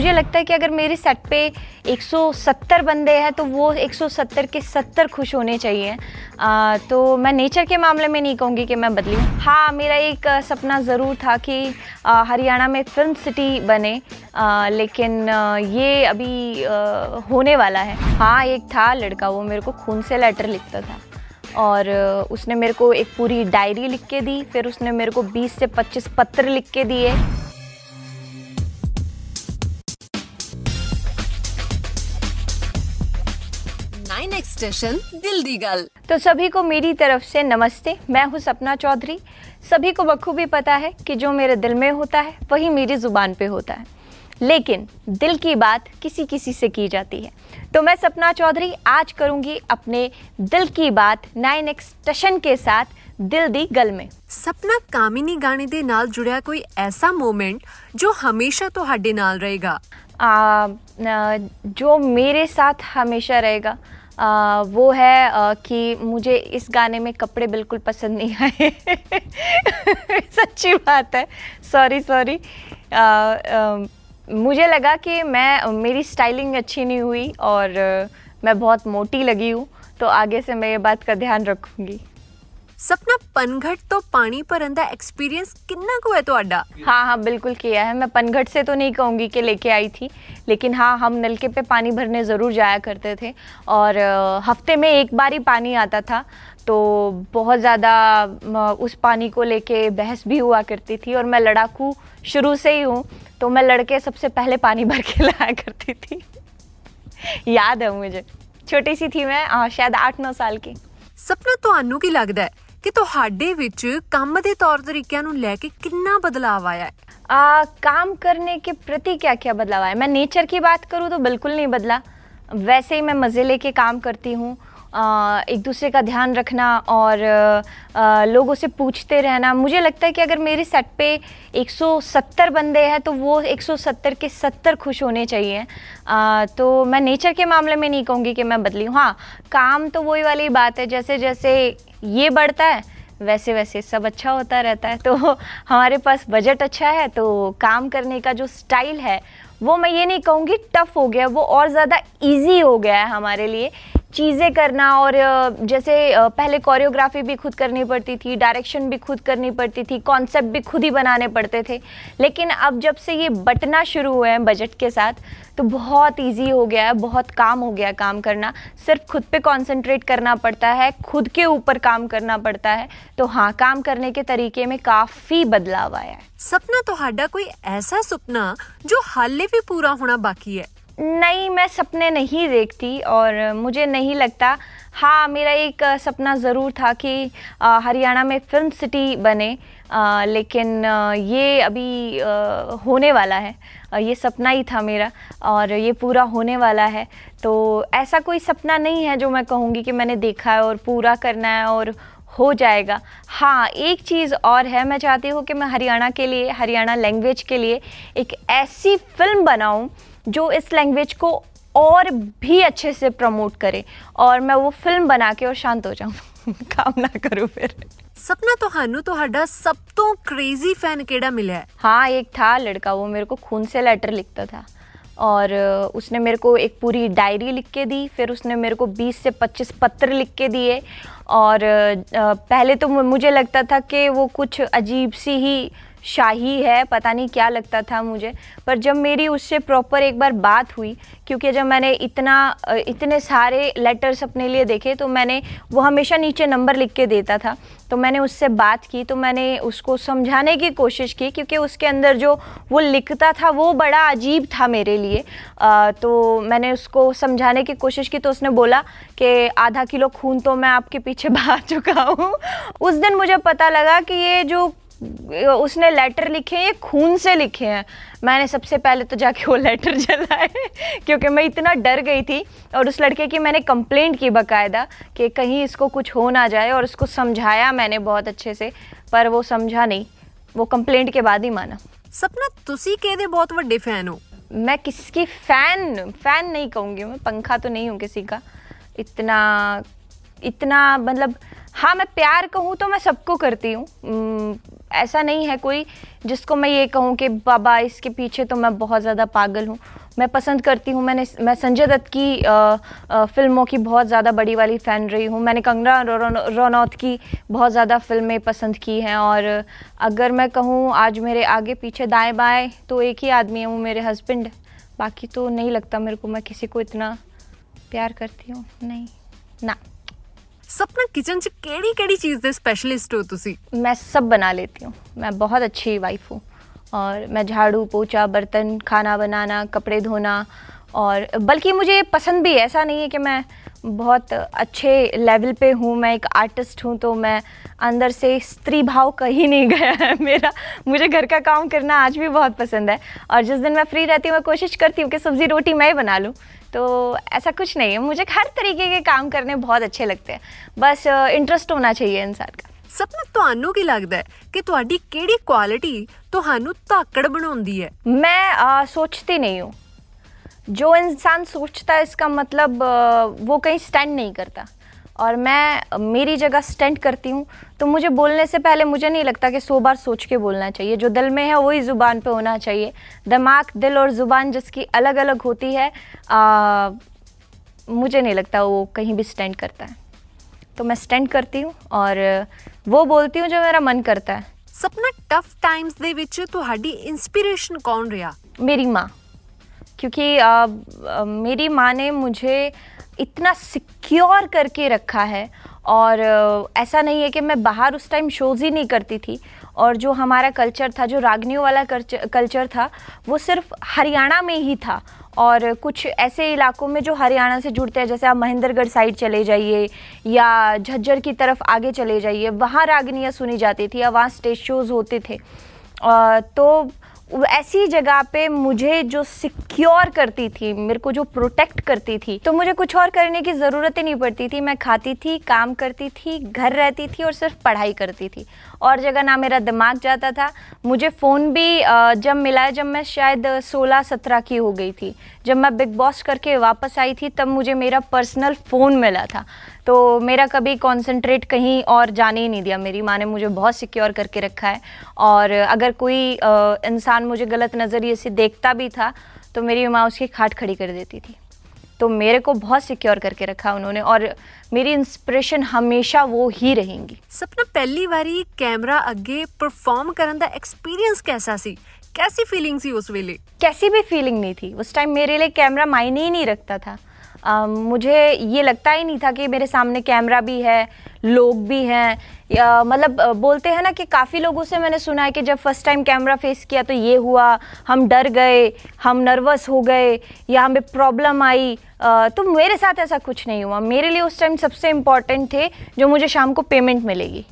मुझे लगता है कि अगर मेरे सेट पे 170 बंदे हैं तो वो 170 के 70 खुश होने चाहिए। आ, तो मैं नेचर के मामले में नहीं कहूँगी कि मैं बदली हूँ। मेरा एक सपना ज़रूर था कि हरियाणा में फ़िल्म सिटी बने आ, लेकिन ये अभी आ, होने वाला है। हाँ एक था लड़का वो मेरे को खून से लेटर लिखता था। और उसने मेरे को एक पूरी डायरी लिख के दी फिर उसने मेरे को 20 से 25 पत्र लिख के दिए। नाइन एक्सटेशन दिल दी गल तो सभी को मेरी तरफ से नमस्ते मैं हूँ सपना चौधरी सभी को बखूबी पता है कि जो मेरे दिल में होता है वही मेरी ज़ुबान पे होता है लेकिन दिल की बात किसी किसी से की जाती है तो मैं सपना चौधरी आज करूंगी अपने दिल की बात नाइन एक्सटेशन के साथ दिल दी गल में ਸਪਨਾ ਕਾਮਿਨੀ ਗਾਣੇ ਦੇ ਨਾਲ ਜੁੜਿਆ ਕੋਈ ਐਸਾ ਮੂਮੈਂਟ ਜੋ ਹਮੇਸ਼ਾ ਤੁਹਾਡੇ ਨਾਲ ਰਹੇਗਾ आ, न, जो मेरे साथ हमेशा रहेगा आ, वो है आ, कि मुझे इस गाने में कपड़े बिल्कुल पसंद नहीं आए। सच्ची बात है। सॉरी सॉरी मुझे लगा कि मैं मेरी स्टाइलिंग अच्छी नहीं हुई और मैं बहुत मोटी लगी हूँ तो आगे से मैं ये बात का ध्यान रखूँगी। ਸਪਨਾ ਪਨਘਟ ਤੋਂ ਪਾਣੀ ਭਰਨ ਦਾ ਐਕਸਪੀਰੀਅੰਸ ਕਿੰਨਾ ਕੁ ਹੈ ਤੁਹਾਡਾ हाँ हाँ बिल्कुल किया है मैं पनघट से तो नहीं कहूँगी कि लेके आई थी लेकिन हाँ हम नलके पे पानी भरने ज़रूर जाया करते थे और अ, हफ्ते में एक बार ही पानी आता था तो बहुत ज़्यादा अ, उस पानी को लेके बहस भी हुआ करती थी और मैं लड़ाकू शुरू से ही हूँ तो मैं लड़के सबसे पहले पानी भर के लाया करती थी याद है मुझे छोटी सी थी मैं अ, शायद आठ नौ साल की ਸਪਨਾ ਤੁਹਾਨੂੰ ਕੀ ਲੱਗਦਾ ਹੈ ਕਿ ਤੁਹਾਡੇ ਵਿੱਚ ਕੰਮ ਦੇ ਤੌਰ ਤਰੀਕਿਆਂ ਨੂੰ ਲੈ ਕੇ ਕਿੰਨਾ ਬਦਲਾਅ ਆਇਆ ਹੈ आ, काम करने के प्रति क्या क्या बदलाव आया मैं नेचर की बात करूँ तो बिल्कुल नहीं बदला वैसे ही मैं मज़े लेके काम करती हूँ आ, एक दूसरे का ध्यान रखना और आ, लोगों से पूछते रहना मुझे लगता है कि अगर मेरे सेट पे 170 बंदे हैं तो वो 170 के 70 खुश होने चाहिए आ, तो मैं नेचर के मामले में नहीं कहूँगी कि मैं बदली हूँ हाँ काम तो वही वाली बात है जैसे जैसे ये बढ़ता है, वैसे वैसे सब अच्छा होता रहता है। तो हमारे पास बजट अच्छा है तो काम करने का जो स्टाइल है, वो मैं ये नहीं कहूँगी टफ हो गया, वो और ज़्यादा इजी हो गया है हमारे लिए। चीज़ें करना और जैसे पहले कोरियोग्राफी भी खुद करनी पड़ती थी डायरेक्शन भी खुद करनी पड़ती थी कॉन्सेप्ट भी खुद ही बनाने पड़ते थे। लेकिन अब जब से ये बटना शुरू हुए हैं बजट के साथ तो बहुत इजी हो गया है, बहुत काम हो गया काम करना। सिर्फ़ खुद पे कंसंट्रेट करना पड़ता है, खुद के ऊपर काम करना पड़ता है। तो हाँ काम करने के तरीके में काफ़ी बदलाव आया है। सपना तो कोई ऐसा सपना जो हाल भी पूरा होना बाकी है? नहीं मैं सपने नहीं देखती और मुझे नहीं लगता। हाँ मेरा एक सपना ज़रूर था कि हरियाणा में फ़िल्म सिटी बने। अ, लेकिन ये अभी अ, होने वाला है। ये सपना ही था मेरा और ये पूरा होने वाला है। तो ऐसा कोई सपना नहीं है जो मैं कहूँगी कि मैंने देखा है और पूरा करना है और हो जाएगा। हाँ एक चीज़ और है मैं चाहती हूँ कि मैं हरियाणा के लिए हरियाणा लैंग्वेज के लिए एक ऐसी फ़िल्म बनाऊँ जो इस लैंग्वेज को और भी अच्छे से प्रमोट करे और मैं वो फिल्म बना के और शांत हो जाऊँ काम ना करूँ फिर ਸਪਨਾ ਤੁਹਾਨੂੰ ਤੁਹਾਡਾ ਸਭ ਤੋਂ ਕ੍ਰੇਜ਼ੀ ਫੈਨ ਕਿਹੜਾ ਮਿਲਿਆ ਹੈ हाँ एक था लड़का वो मेरे को खून से लेटर लिखता था और अ, उसने मेरे को एक पूरी डायरी लिख के दी फिर उसने मेरे को 20 से 25 पत्र लिख के दिए और अ, पहले तो मु- मुझे लगता था कि वो कुछ अजीब सी ही शाही है पता नहीं क्या लगता था मुझे। पर जब मेरी उससे प्रॉपर एक बार बात हुई क्योंकि जब मैंने इतना इतने सारे लेटर्स अपने लिए देखे तो मैंने वो हमेशा नीचे नंबर लिख के देता था। तो मैंने उससे बात की तो मैंने उसको समझाने की कोशिश की क्योंकि उसके अंदर जो वो लिखता था वो बड़ा अजीब था मेरे लिए। अ, तो मैंने उसको समझाने की कोशिश की तो उसने बोला कि आधा किलो खून तो मैं आपके पीछे बहा चुका हूँ। उस दिन मुझे पता लगा कि ये जो उसने लेटर लिखे ये खून से लिखे हैं। मैंने सबसे पहले तो जाके वो लेटर जलाए क्योंकि मैं इतना डर गई थी और उस लड़के की मैंने कंप्लेंट की बकायदा कि कहीं इसको कुछ हो ना जाए और उसको समझाया मैंने बहुत अच्छे से पर वो समझा नहीं। वो कंप्लेंट के बाद ही माना। सपना तुसी कहते बहुत वे फ़ैन हो? मैं किसकी फ़ैन फ़ैन नहीं कहूँगी मैं पंखा तो नहीं हूँ किसी का। इतना इतना मतलब हाँ मैं प्यार कहूँ तो मैं सबको करती हूँ। ऐसा नहीं है कोई जिसको मैं ये कहूँ कि बाबा इसके पीछे तो मैं बहुत ज़्यादा पागल हूँ। मैं पसंद करती हूँ मैंने मैं संजय दत्त की आ, आ, फ़िल्मों की बहुत ज़्यादा बड़ी वाली फ़ैन रही हूँ। मैंने कंगना रनौत की बहुत ज़्यादा फ़िल्में पसंद की हैं और अगर मैं कहूँ आज मेरे आगे पीछे दाएँ बाएँ तो एक ही आदमी है वो मेरे हस्बैंड बाकी तो नहीं लगता मेरे को मैं किसी को इतना प्यार करती हूँ नहीं। ना। सपना किचन केड़ी केड़ी चीज़ दे स्पेशलिस्ट हो तुसी? मैं सब बना लेती हूँ। मैं बहुत अच्छी वाइफ हूँ। और मैं झाड़ू, पोछा, बर्तन, खाना बनाना, कपड़े धोना, और बल्कि मुझे पसंद भी ऐसा नहीं है कि मैं बहुत अच्छे लेवल पे हूँ, मैं एक आर्टिस्ट हूँ तो मैं अंदर से स्त्री भाव कहीं नहीं गया है। मेरा, मुझे घर का काम करना आज भी बहुत पसंद है। और जिस दिन मैं फ्री रहती हूँ, मैं कोशिश करती हूँ कि सब्ज़ी रोटी मैं ही बना लूँ। तो ऐसा कुछ नहीं है मुझे हर तरीके के काम करने बहुत अच्छे लगते हैं बस इंटरेस्ट होना चाहिए इंसान का ਸਪਨਾ ਤੁਹਾਨੂੰ ਕੀ ਲੱਗਦਾ ਹੈ ਕਿ ਤੁਹਾਡੀ ਕਿਹੜੀ ਕੁਆਲਿਟੀ ਤੁਹਾਨੂੰ ਧਾਕੜ ਬਣਾਉਂਦੀ ਹੈ मैं सोचती नहीं हूँ जो इंसान सोचता है इसका मतलब वो कहीं स्टैंड नहीं करता और मैं मेरी जगह स्टैंड करती हूँ तो मुझे बोलने से पहले मुझे नहीं लगता कि सौ बार सोच के बोलना चाहिए जो दिल में है वही ज़ुबान पे होना चाहिए दिमाग दिल और ज़ुबान जिसकी अलग अलग होती है आ, मुझे नहीं लगता वो कहीं भी स्टैंड करता है तो मैं स्टैंड करती हूँ और वो बोलती हूँ जो मेरा मन करता है सपना टफ टाइम्स ਦੇ ਵਿੱਚ ਤੁਹਾਡੀ ਇਨਸਪੀਰੇਸ਼ਨ ਕੌਣ ਰਿਹਾ मेरी माँ क्योंकि आ, आ, मेरी माँ ने मुझे इतना सिक्योर करके रखा है और ऐसा नहीं है कि मैं बाहर उस टाइम शोज़ ही नहीं करती थी। और जो हमारा कल्चर था, जो रागनियों वाला कल्चर था, वो सिर्फ़ हरियाणा में ही था। और कुछ ऐसे इलाकों में जो हरियाणा से जुड़ते हैं, जैसे आप महेंद्रगढ़ साइड चले जाइए या झज्जर की तरफ़ आगे चले जाइए, वहाँ रागनियाँ सुनी जाती थी या वहाँ स्टेज शोज़ होते थे। तो ऐसी जगह पे मुझे जो सिक्योर करती थी, मेरे को जो प्रोटेक्ट करती थी तो मुझे कुछ और करने की ज़रूरत ही नहीं पड़ती थी। मैं खाती थी, काम करती थी, घर रहती थी और सिर्फ़ पढ़ाई करती थी। और जगह ना मेरा दिमाग जाता था। मुझे फ़ोन भी जब मिला जब मैं शायद सोलह सत्रह की हो गई थी। जब मैं बिग बॉस करके वापस आई थी, तब मुझे मेरा पर्सनल फ़ोन मिला था। तो मेरा कभी कंसंट्रेट कहीं और जाने ही नहीं दिया। मेरी माँ ने मुझे बहुत सिक्योर करके रखा है। और अगर कोई इंसान मुझे गलत नज़रिए से देखता भी था तो मेरी माँ उसकी खाट खड़ी कर देती थी। तो मेरे को बहुत सिक्योर करके रखा उन्होंने और मेरी इंस्पिरेशन हमेशा वो ही रहेंगी। सपना पहली बारी कैमरा अगे परफॉर्म करने का एक्सपीरियंस कैसा सी? कैसी फीलिंग सी उस वेले? कैसी भी फीलिंग नहीं थी। उस टाइम मेरे लिए कैमरा मायने ही नहीं रखता था। आ, मुझे ये लगता ही नहीं था कि मेरे सामने कैमरा भी है लोग भी हैं। मतलब बोलते हैं ना कि काफ़ी लोगों से मैंने सुना है कि जब फ़र्स्ट टाइम कैमरा फेस किया तो ये हुआ हम डर गए हम नर्वस हो गए या हमें प्रॉब्लम आई। आ, तो मेरे साथ ऐसा कुछ नहीं हुआ। मेरे लिए उस टाइम सबसे इंपॉर्टेंट थे जो मुझे शाम को पेमेंट मिलेगी।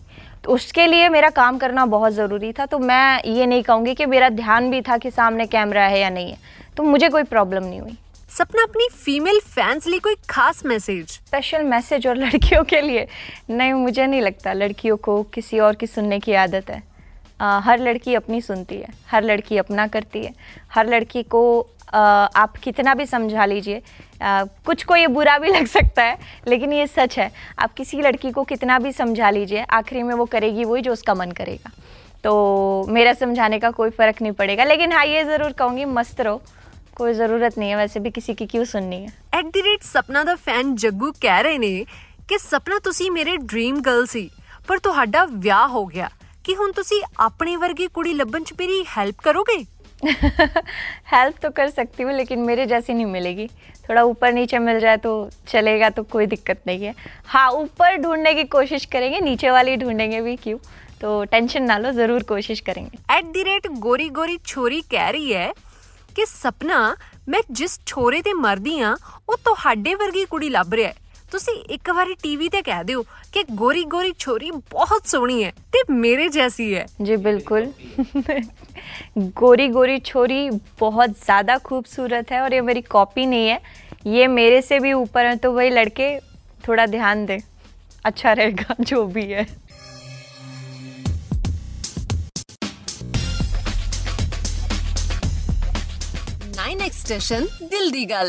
तो उसके लिए मेरा काम करना बहुत ज़रूरी था। तो मैं ये नहीं कहूँगी कि मेरा ध्यान भी था कि सामने कैमरा है या नहीं है। तो मुझे कोई प्रॉब्लम नहीं हुई। सपना अपनी फीमेल फैंस लिए कोई खास मैसेज स्पेशल मैसेज और लड़कियों के लिए? नहीं मुझे नहीं लगता। लड़कियों को किसी और की सुनने की आदत है। आ, हर लड़की अपनी सुनती है। हर लड़की अपना करती है। हर लड़की को आ, आप कितना भी समझा लीजिए कुछ को ये बुरा भी लग सकता है लेकिन ये सच है। आप किसी लड़की को कितना भी समझा लीजिए आखिरी में वो करेगी वही जो उसका मन करेगा। तो मेरा समझाने का कोई फ़र्क नहीं पड़ेगा। लेकिन हाँ ये ज़रूर कहूँगी मस्त रहो। कोई ज़रूरत नहीं है वैसे भी किसी की क्यों सुननी है at the rate Sapna the fan Jaggu ਕਹਿ ਰਹੇ ਨੇ ਕਿ ਸਪਨਾ ਤੁਸੀਂ ਮੇਰੇ ਡ੍ਰੀਮ ਗਰਲ ਸੀ ਪਰ ਤੁਹਾਡਾ ਵਿਆਹ ਹੋ ਗਿਆ ਕਿ ਹੁਣ ਤੁਸੀਂ ਆਪਣੇ ਵਰਗੀ ਕੁੜੀ ਲੱਭਣ 'ਚ ਮੇਰੀ ਹੈਲਪ ਕਰੋਗੇ हेल्प तो कर सकती हूँ लेकिन मेरे जैसी नहीं मिलेगी थोड़ा ऊपर नीचे मिल जाए तो चलेगा तो कोई दिक्कत नहीं है हाँ ऊपर ढूंढने की कोशिश करेंगे नीचे वाली ढूंढेंगे भी क्यों तो टेंशन ना लो ज़रूर कोशिश करेंगे एट दी रेट गोरी गोरी छोरी कह रही है ਕਿ ਸਪਨਾ ਮੈਂ ਜਿਸ ਛੋਰੇ ਤੇ ਮਰਦੀ ਆ ਉਹ ਤੁਹਾਡੇ ਵਰਗੀ ਕੁੜੀ ਲੱਭ ਰਿਹਾ ਤੁਸੀਂ ਇੱਕ ਵਾਰੀ ਟੀਵੀ ਤੇ ਕਹਿ ਦਿਓ ਕਿ ਗੋਰੀ ਗੋਰੀ ਛੋਰੀ ਬਹੁਤ ਸੋਹਣੀ ਹੈ ਤੇ ਮੇਰੇ ਜੈਸੀ ਹੈ जी बिल्कुल गोरी गोरी छोरी बहुत ज़्यादा खूबसूरत है और ये मेरी कॉपी नहीं है ये मेरे से भी ऊपर है तो वही लड़के थोड़ा ध्यान दें अच्छा रहेगा जो भी है स्टेशन दिल दी गल।